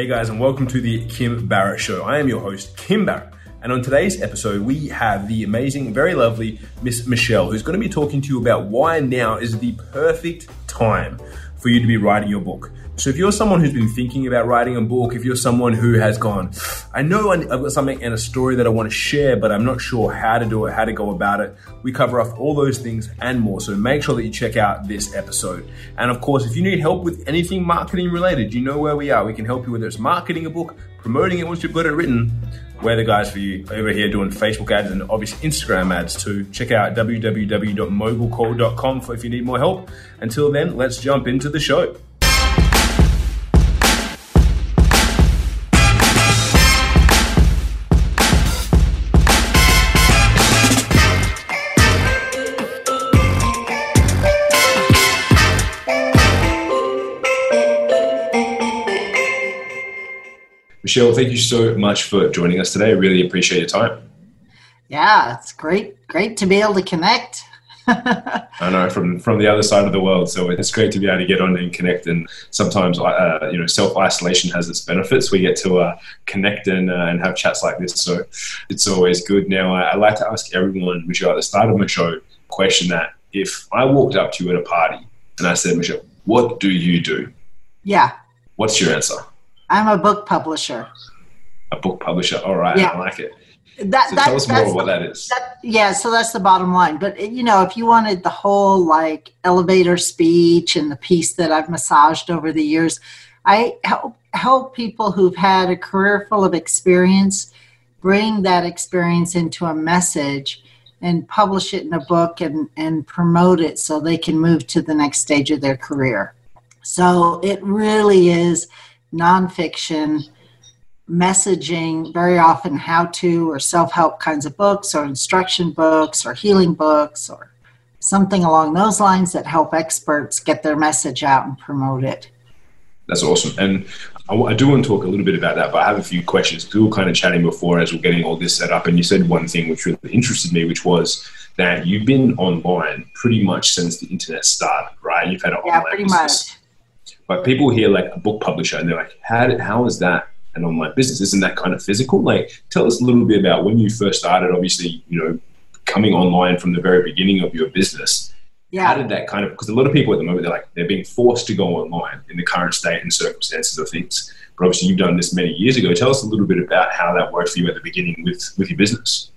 Hey guys, and welcome to the Kim Barrett Show. I am your host, Kim Barrett. And on today's episode, we have the amazing, very lovely Miss Michelle, who's going to be talking to you about why now is the perfect time for you to be writing your book. So if you're someone who's been thinking about writing a book, if you're someone who has gone, I know I've got something and a story that I want to share, but I'm not sure how to do it, how to go about it, we cover off all those things and more. So make sure that you check out this episode. And of course, if you need help with anything marketing related, you know where we are. We can help you whether it's marketing a book, promoting it once you've got it written. We're the guys for you over here doing Facebook ads and obviously Instagram ads too. Check out www.mogulcall.com for if you need more help. Until then, let's jump into the show. Michelle, thank you so much for joining us today. I really appreciate your time. Yeah, it's great, great to be able to connect. I know from from the other side of the world, so it's great to be able to get on and connect. And sometimes, uh, you know, self isolation has its benefits. We get to uh, connect and uh, and have chats like this, so it's always good. Now, I, I like to ask everyone, Michelle, at the start of my show, question that if I walked up to you at a party and I said, Michelle, what do you do? Yeah. What's your answer? I'm a book publisher. A book publisher. All right, yeah. I like it. That, so that, tell us more what that is. That, yeah, so that's the bottom line. But you know, if you wanted the whole like elevator speech and the piece that I've massaged over the years, I help help people who've had a career full of experience bring that experience into a message and publish it in a book and, and promote it so they can move to the next stage of their career. So it really is nonfiction, messaging, very often how to or self help kinds of books, or instruction books, or healing books, or something along those lines that help experts get their message out and promote it. That's awesome. And I, do want to talk a little bit about that, but I have a few questions. We were kind of chatting before as we're getting all this set up, and you said one thing which really interested me, which was that you've been online pretty much since the internet started, right? You've had an yeah, online pretty business. much. But people hear like a book publisher and they're like, how, did, how is that an online business? Isn't that kind of physical? Like, tell us a little bit about when you first started, obviously, you know, coming online from the very beginning of your business. Yeah. How did that kind of, because a lot of people at the moment, they're like, they're being forced to go online in the current state and circumstances of things. But obviously, you've done this many years ago. Tell us a little bit about how that worked for you at the beginning with, with your business.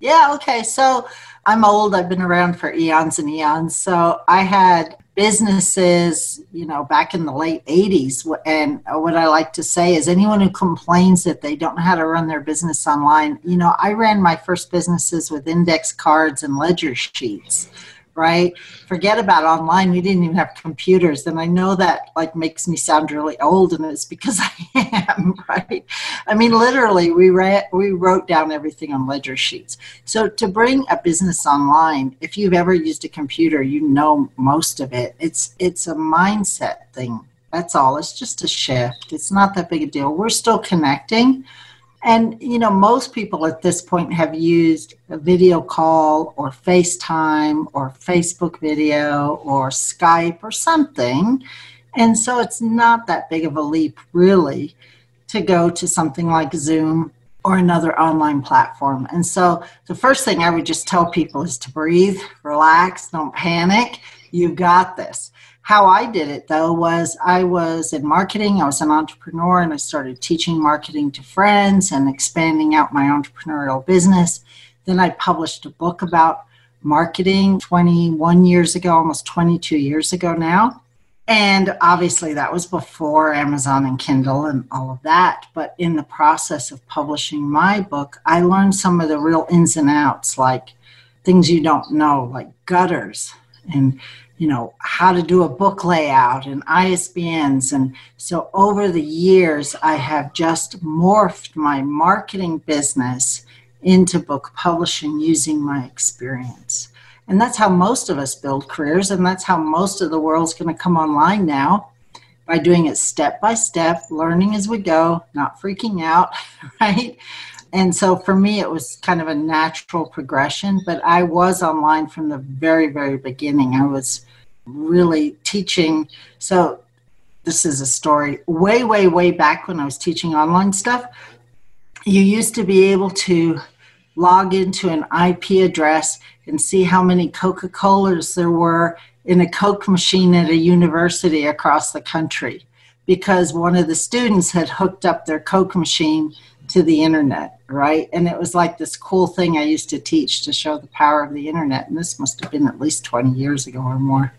Yeah, okay. So I'm old. I've been around for eons and eons. So I had businesses, you know, back in the late 80s. And uh, what I like to say is anyone who complains that they don't know how to run their business online, you know, I ran my first businesses with index cards and ledger sheets right? Forget about online. We didn't even have computers. And I know that like makes me sound really old and it's because I am, right? I mean, literally we read, we wrote down everything on ledger sheets. So to bring a business online, if you've ever used a computer, you know most of it. It's it's a mindset thing. That's all. It's just a shift. It's not that big a deal. We're still connecting and, you know, most people at this point have used a video call or FaceTime or Facebook video or Skype or something. And so it's not that big of a leap, really, to go to something like Zoom or another online platform. And so the first thing I would just tell people is to breathe, relax, don't panic. You've got this. How I did it though was I was in marketing, I was an entrepreneur, and I started teaching marketing to friends and expanding out my entrepreneurial business. Then I published a book about marketing 21 years ago, almost 22 years ago now. And obviously, that was before Amazon and Kindle and all of that. But in the process of publishing my book, I learned some of the real ins and outs, like things you don't know, like gutters and you know how to do a book layout and ISBNs and so over the years I have just morphed my marketing business into book publishing using my experience. And that's how most of us build careers and that's how most of the world's going to come online now by doing it step by step, learning as we go, not freaking out, right? And so for me, it was kind of a natural progression, but I was online from the very, very beginning. I was really teaching. So this is a story way, way, way back when I was teaching online stuff. You used to be able to log into an IP address and see how many Coca Colas there were in a Coke machine at a university across the country because one of the students had hooked up their Coke machine to the internet, right? And it was like this cool thing I used to teach to show the power of the internet. And this must have been at least 20 years ago or more.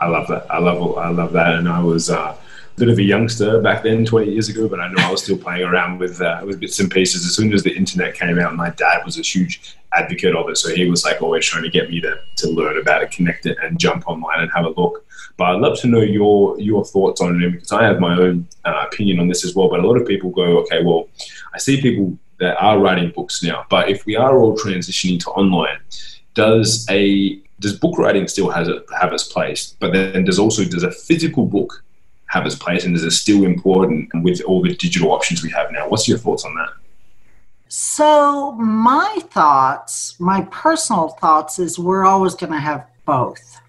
I love that. I love I love that. And I was uh, a bit of a youngster back then, 20 years ago, but I know I was still playing around with uh, with bits and pieces. As soon as the internet came out, my dad was a huge advocate of it. So he was like always trying to get me to, to learn about it, connect it, and jump online and have a look. But I'd love to know your your thoughts on it because I have my own uh, opinion on this as well. But a lot of people go, okay, well, I see people that are writing books now, but if we are all transitioning to online, does a does book writing still has it have its place? But then does also does a physical book have its place, and is it still important with all the digital options we have now? What's your thoughts on that? So my thoughts, my personal thoughts, is we're always going to have both.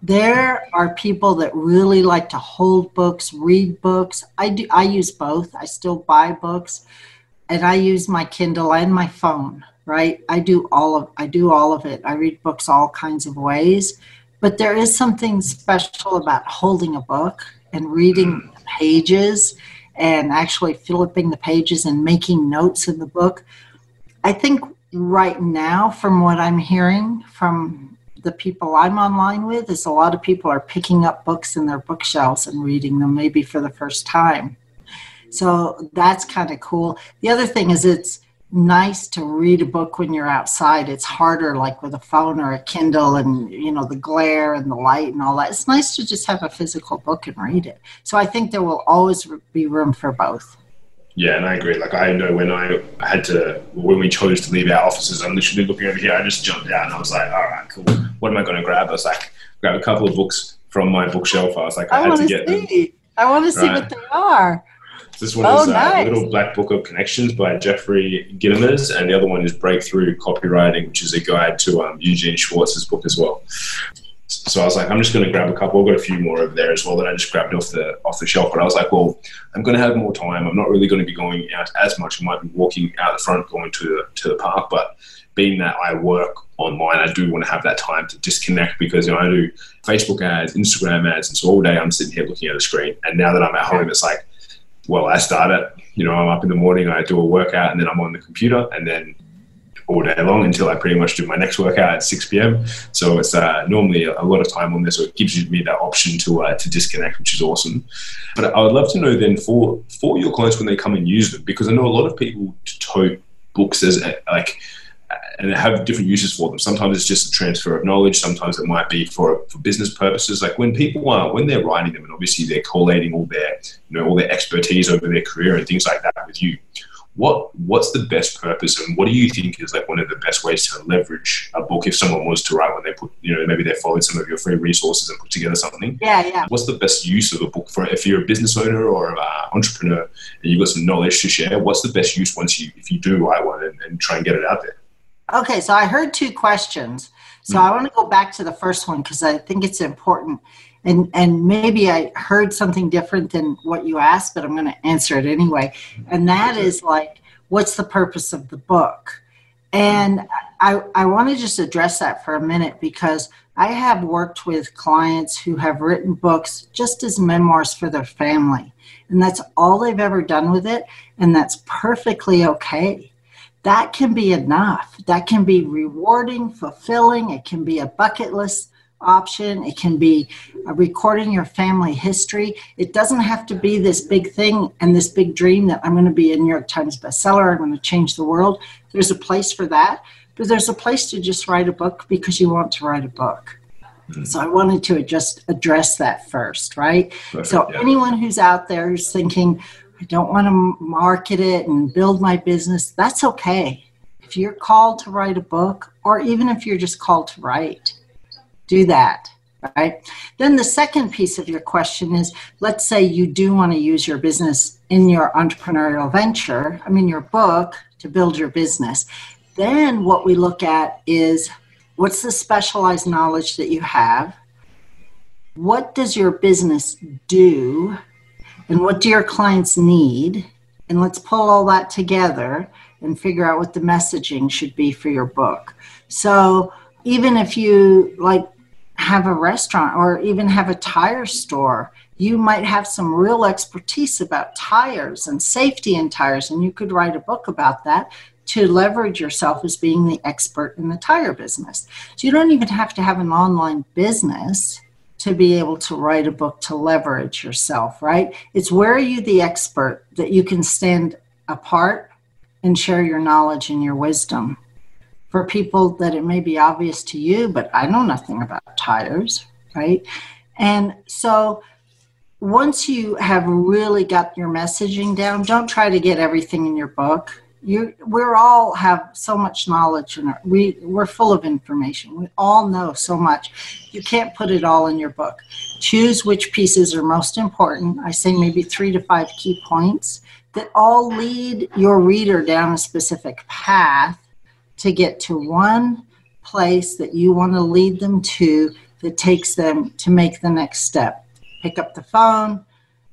There are people that really like to hold books, read books. I do. I use both. I still buy books, and I use my Kindle and my phone right? I do all of I do all of it. I read books all kinds of ways, but there is something special about holding a book and reading mm. pages and actually flipping the pages and making notes in the book. I think right now from what I'm hearing from the people I'm online with is a lot of people are picking up books in their bookshelves and reading them maybe for the first time. So that's kind of cool. The other thing is it's nice to read a book when you're outside. It's harder, like with a phone or a Kindle, and you know the glare and the light and all that. It's nice to just have a physical book and read it. So I think there will always be room for both. Yeah, and I agree. Like I know when I had to, when we chose to leave our offices, I'm literally looking over here. I just jumped out and I was like, "All right, cool. What am I going to grab?" I was like, grab a couple of books from my bookshelf. I was like, I, I had to get see. them. I want to see right. what they are. This one oh, is uh, nice. Little Black Book of Connections by Jeffrey Gitomer, and the other one is Breakthrough Copywriting, which is a guide to um, Eugene Schwartz's book as well. So I was like, I'm just going to grab a couple. I've got a few more over there as well that I just grabbed off the off the shelf. But I was like, well, I'm going to have more time. I'm not really going to be going out as much. I might be walking out the front, going to the to the park. But being that I work online, I do want to have that time to disconnect because you know I do Facebook ads, Instagram ads, and so all day I'm sitting here looking at a screen. And now that I'm at home, it's like well, I start at, you know, I'm up in the morning, I do a workout, and then I'm on the computer, and then all day long until I pretty much do my next workout at 6 p.m. So it's uh, normally a lot of time on there, so it gives me that option to uh, to disconnect, which is awesome. But I would love to know then for for your clients when they come and use them, because I know a lot of people tote books as like and have different uses for them. Sometimes it's just a transfer of knowledge. Sometimes it might be for, for business purposes. Like when people are when they're writing them, and obviously they're collating all their you know all their expertise over their career and things like that with you. What what's the best purpose, and what do you think is like one of the best ways to leverage a book if someone was to write when they put you know maybe they followed some of your free resources and put together something? Yeah, yeah. What's the best use of a book for if you're a business owner or an uh, entrepreneur and you've got some knowledge to share? What's the best use once you if you do write one and, and try and get it out there? Okay, so I heard two questions. So mm-hmm. I want to go back to the first one because I think it's important. And and maybe I heard something different than what you asked, but I'm going to answer it anyway. And that is like, what's the purpose of the book? And I I want to just address that for a minute because I have worked with clients who have written books just as memoirs for their family. And that's all they've ever done with it. And that's perfectly okay that can be enough. That can be rewarding, fulfilling. It can be a bucket list option. It can be recording your family history. It doesn't have to be this big thing and this big dream that I'm going to be a New York Times bestseller. I'm going to change the world. There's a place for that, but there's a place to just write a book because you want to write a book. Mm-hmm. So I wanted to just address that first, right? Perfect, so yeah. anyone who's out there who's thinking, I don't want to market it and build my business. That's okay. If you're called to write a book, or even if you're just called to write, do that. Right. Then the second piece of your question is let's say you do want to use your business in your entrepreneurial venture, I mean, your book to build your business. Then what we look at is what's the specialized knowledge that you have? What does your business do? And what do your clients need? And let's pull all that together and figure out what the messaging should be for your book. So even if you like have a restaurant or even have a tire store you might have some real expertise about tires and safety in tires and you could write a book about that to leverage yourself as being the expert in the tire business. So you don't even have to have an online business to be able to write a book to leverage yourself, right? It's where are you the expert that you can stand apart and share your knowledge and your wisdom. For people that it may be obvious to you, but I know nothing about tires, right? And so once you have really got your messaging down, don't try to get everything in your book you we're all have so much knowledge and we we're full of information. We all know so much. You can't put it all in your book. Choose which pieces are most important. I say maybe three to five key points that all lead your reader down a specific path to get to one place that you want to lead them to that takes them to make the next step. Pick up the phone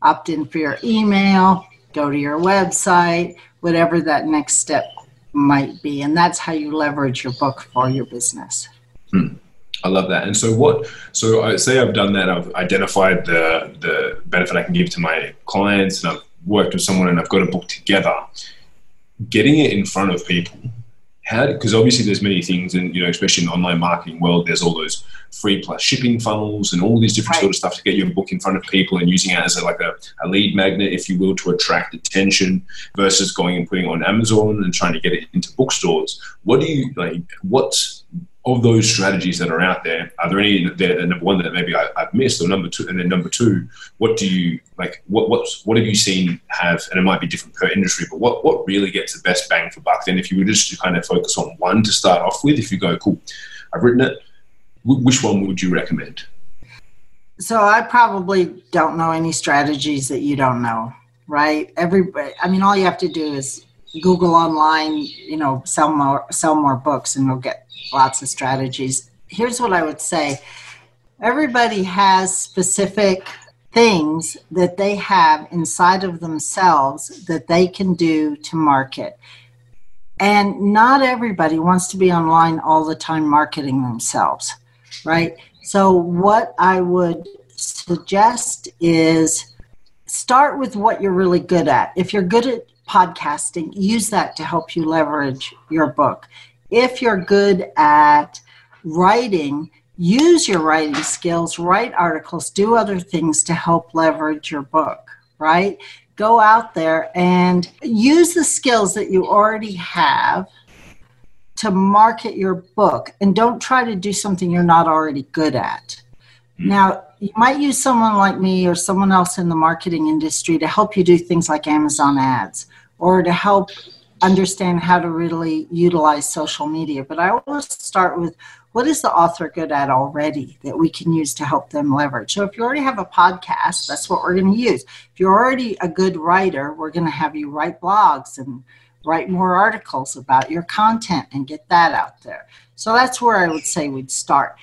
opt in for your email go to your website whatever that next step might be. And that's how you leverage your book for your business. Hmm. I love that. And so what, so I say I've done that. I've identified the, the benefit I can give to my clients and I've worked with someone and I've got a book together. Getting it in front of people how because obviously there's many things and you know especially in the online marketing world there's all those free plus shipping funnels and all these different right. sort of stuff to get your book in front of people and using it as a, like a, a, lead magnet if you will to attract attention versus going and putting on amazon and trying to get it into bookstores what do you like what of those strategies that are out there, are there any that number one that maybe I, have missed, or number two, and then number two, what do you like? What what what have you seen have, and it might be different per industry, but what what really gets the best bang for buck? Then, if you were just to kind of focus on one to start off with, if you go, cool, I've written it, which one would you recommend? So I probably don't know any strategies that you don't know, right? Everybody, I mean, all you have to do is Google online, you know, sell more sell more books, and you'll get lots of strategies. Here's what I would say: everybody has specific things that they have inside of themselves that they can do to market. And not everybody wants to be online all the time marketing themselves, right? So, what I would suggest is start with what you're really good at. If you're good at podcasting, use that to help you leverage your book. If you're good at writing, use your writing skills, write articles, do other things to help leverage your book, right? Go out there and use the skills that you already have to market your book and don't try to do something you're not already good at. Mm-hmm. Now, you might use someone like me or someone else in the marketing industry to help you do things like Amazon ads or to help understand how to really utilize social media. But I always start with what is the author good at already that we can use to help them leverage? So if you already have a podcast, that's what we're going to use. If you're already a good writer, we're going to have you write blogs and write more articles about your content and get that out there. So that's where I would say we'd start.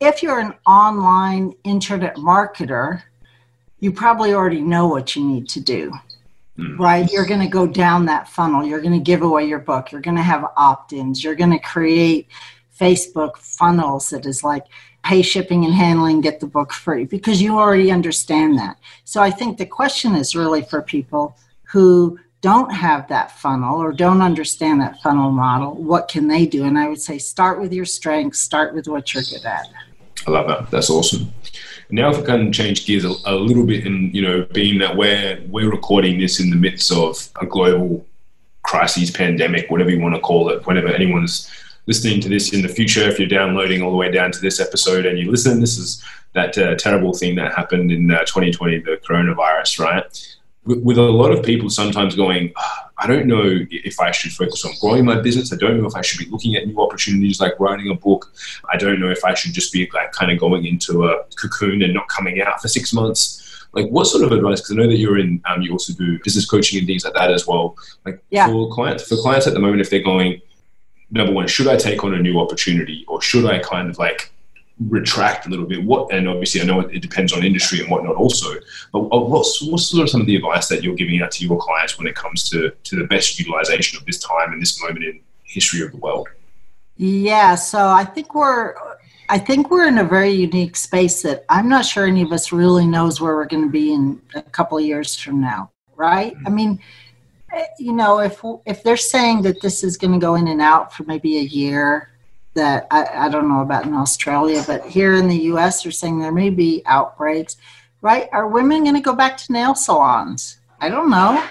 If you're an online internet marketer, you probably already know what you need to do. Mm. Right? You're going to go down that funnel. You're going to give away your book. You're going to have opt ins. You're going to create Facebook funnels that is like, pay shipping and handling, get the book free, because you already understand that. So I think the question is really for people who don't have that funnel or don't understand that funnel model, what can they do? And I would say start with your strengths, start with what you're good at. I love that. That's awesome. Now, if I can change gears a, a little bit, and you know, being that we're we're recording this in the midst of a global crisis, pandemic, whatever you want to call it, whenever anyone's listening to this in the future, if you're downloading all the way down to this episode and you listen, this is that uh, terrible thing that happened in uh, 2020, the coronavirus, right? With, a lot of people sometimes going, oh, I don't know if I should focus on growing my business. I don't know if I should be looking at new opportunities like writing a book. I don't know if I should just be like kind of going into a cocoon and not coming out for six months. Like, what sort of advice? Because I know that you're in, um, you also do business coaching and things like that as well. Like yeah. for clients, for clients at the moment, if they're going, number one, should I take on a new opportunity or should I kind of like retract a little bit, what and obviously I know it, it depends on industry and whatnot also, but what's what's sort of some of the advice that you're giving out to your clients when it comes to to the best utilization of this time and this moment in history of the world? Yeah, so I think we're I think we're in a very unique space that I'm not sure any of us really knows where we're going to be in a couple of years from now, right? Mm-hmm. I mean, eh, you know, if if they're saying that this is going to go in and out for maybe a year, that I, I don't know about in Australia, but here in the U.S. they're saying there may be outbreaks, right? Are women going to go back to nail salons? I don't know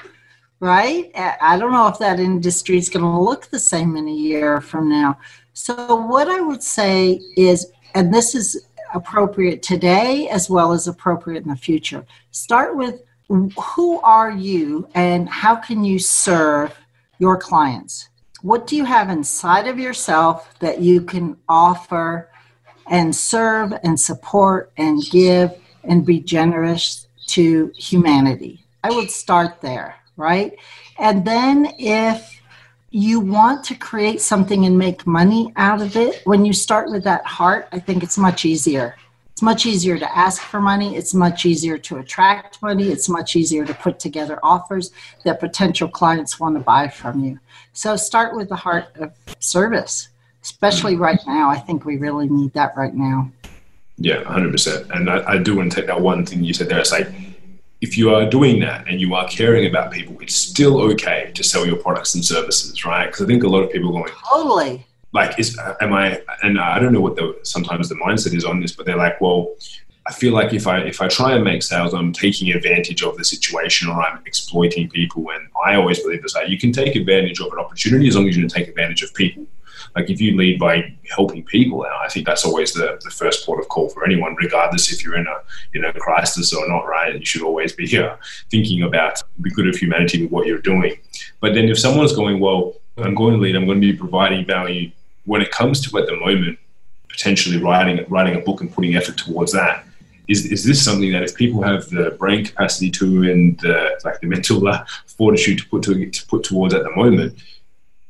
right? I don't know if that industry is going to look the same in a year from now. So, what I would say is, and this is appropriate today as well as appropriate in the future, start with who are you and how can you serve your clients? What do you have inside of yourself that you can offer and serve and support and give and be generous to humanity? I would start there right? And then if you want to create something and make money out of it, when you start with that heart, I think it's much easier. It's much easier to ask for money. It's much easier to attract money. It's much easier to put together offers that potential clients want to buy from you. So start with the heart of service, especially mm-hmm. right now. I think we really need that right now. Yeah, 100%. And I, I do want to take that one thing you said there. It's like, if you are doing that and you are caring about people, it's still okay to sell your products and services, right? Because I think a lot of people are going totally like, is am I? And I don't know what the sometimes the mindset is on this, but they're like, well, I feel like if I if I try and make sales, I'm taking advantage of the situation or I'm exploiting people. And I always believe this: you can take advantage of an opportunity as long as you take advantage of people. Like if you lead by helping people out, I think that's always the, the first port of call for anyone, regardless if you're in a you know crisis or not. Right? You should always be here thinking about the good of humanity with what you're doing. But then if someone's going, well, I'm going to lead, I'm going to be providing value. When it comes to at the moment, potentially writing writing a book and putting effort towards that, is, is this something that if people have the brain capacity to and the, like the mental uh, fortitude to put to, to put towards at the moment,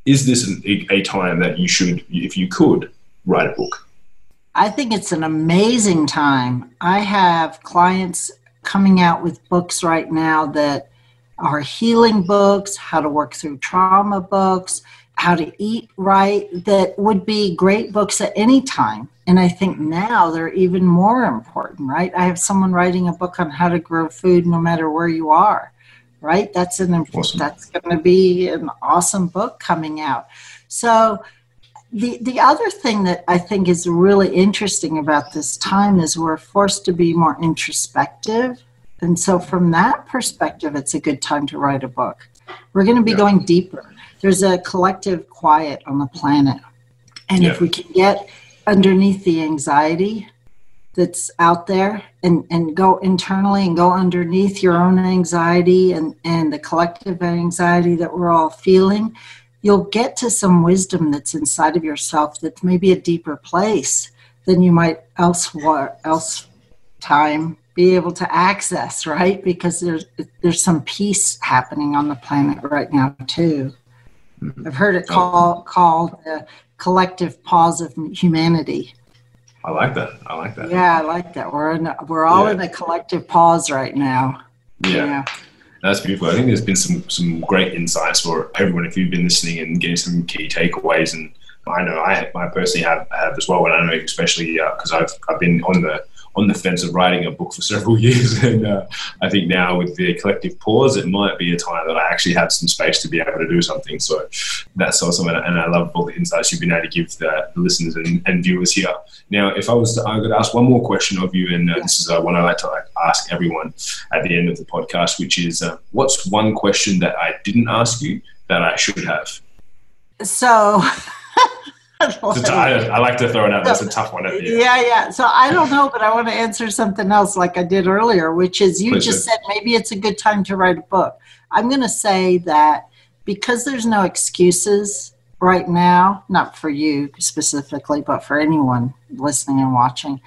is this an, a time that you should, if you could, write a book? I think it's an amazing time. I have clients coming out with books right now that are healing books, how to work through trauma books, how to eat right, that would be great books at any time. And I think now they're even more important, right? I have someone writing a book on how to grow food no matter where you are right? That's an awesome. that's going to be an awesome book coming out. So the the other thing that I think is really interesting about this time is we're forced to be more introspective. And so from that perspective it's a good time to write a book. We're going to be yeah. going deeper. There's a collective quiet on the planet. And yeah. if we can get underneath the anxiety that's out there and, and go internally and go underneath your own anxiety and, and the collective anxiety that we're all feeling, you'll get to some wisdom that's inside of yourself that's maybe a deeper place than you might elsewhere else time be able to access, right? Because there's there's some peace happening on the planet right now too. I've heard it called called the collective pause of humanity I like that. I like that. Yeah, I like that. We're in, we're all yeah. in a collective pause right now. Yeah. yeah. That's beautiful. I think there's been some some great insights for everyone if you've been listening and getting some key takeaways. And I know I, I personally have, have as well. And I know especially because uh, I've I've been on the on the fence of writing a book for several years. And uh, I think now with the collective pause, it might be a time that I actually have some space to be able to do something. So that's awesome. And, I love all the insights you've been able to give the, the listeners and, and, viewers here. Now, if I was to, I could ask one more question of you, and uh, this is uh, one I like to like, ask everyone at the end of the podcast, which is uh, what's one question that I didn't ask you that I should have? So. I like to throw it out. That's a tough one. Yeah, yeah. So I don't know, but I want to answer something else like I did earlier, which is you Please just do. said maybe it's a good time to write a book. I'm going to say that because there's no excuses right now, not for you specifically, but for anyone listening and watching,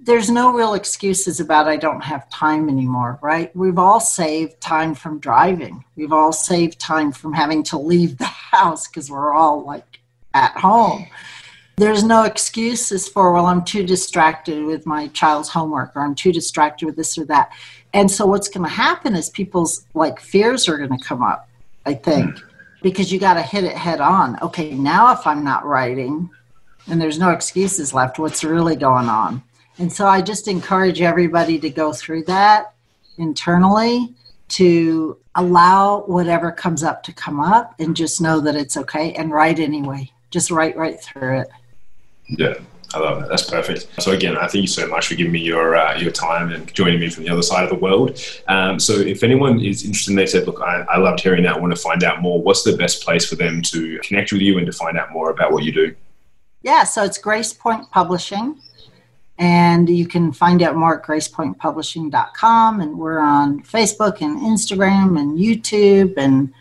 there's no real excuses about I don't have time anymore, right? We've all saved time from driving. We've all saved time from having to leave the house because we're all like at home. there's no excuses for well i'm too distracted with my child's homework or i'm too distracted with this or that. And so what's going to happen is people's like fears are going to come up i think because you got to hit it head on. Okay now if i'm not writing and there's no excuses left what's really going on? And so i just encourage everybody to go through that internally to allow whatever comes up to come up and just know that it's okay and write anyway just write right through it yeah, I love that. That's perfect. So again, I thank you so much for giving me your uh, your time and joining me from the other side of the world. Um, so if anyone is interested, they said, "Look, I, I loved hearing that. I want to find out more." What's the best place for them to connect with you and to find out more about what you do? Yeah, so it's GracePoint Publishing. And you can find out more at gracepointpublishing.com. And we're on Facebook and Instagram and YouTube. And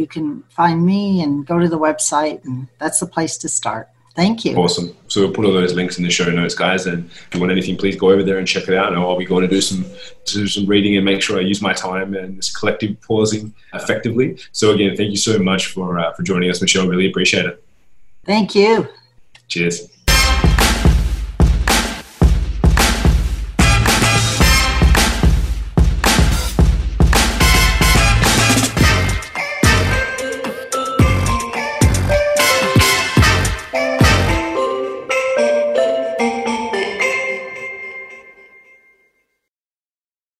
you can find me and go to the website. And that's the place to start. Thank you. Awesome. So we'll put all those links in the show notes, guys. And if you want anything, please go over there and check it out. And I'll be going to do some do some reading and make sure I use my time and this collective pausing effectively. So again, thank you so much for uh, for joining us, Michelle. Really appreciate it. Thank you. Cheers.